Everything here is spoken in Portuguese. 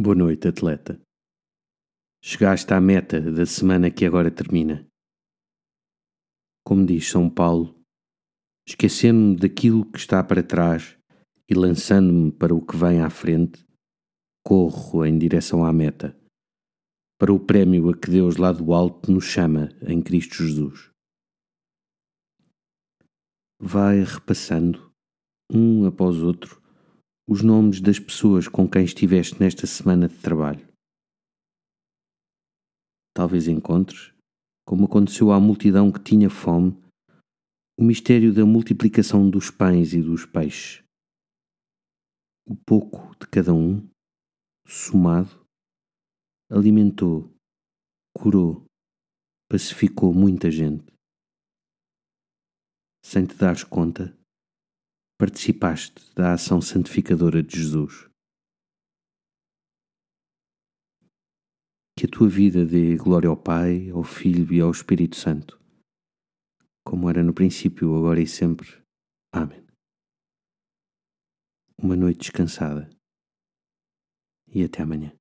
Boa noite, atleta. Chegaste à meta da semana que agora termina. Como diz São Paulo, esquecendo-me daquilo que está para trás e lançando-me para o que vem à frente, corro em direção à meta, para o prémio a que Deus lá do alto nos chama em Cristo Jesus. Vai repassando, um após outro, os nomes das pessoas com quem estiveste nesta semana de trabalho. Talvez encontres, como aconteceu à multidão que tinha fome, o mistério da multiplicação dos pães e dos peixes. O pouco de cada um, somado, alimentou, curou, pacificou muita gente. Sem te dares conta, participaste da ação santificadora de Jesus. Que a tua vida dê glória ao Pai, ao Filho e ao Espírito Santo, como era no princípio, agora e sempre. Amém. Uma noite descansada e até amanhã.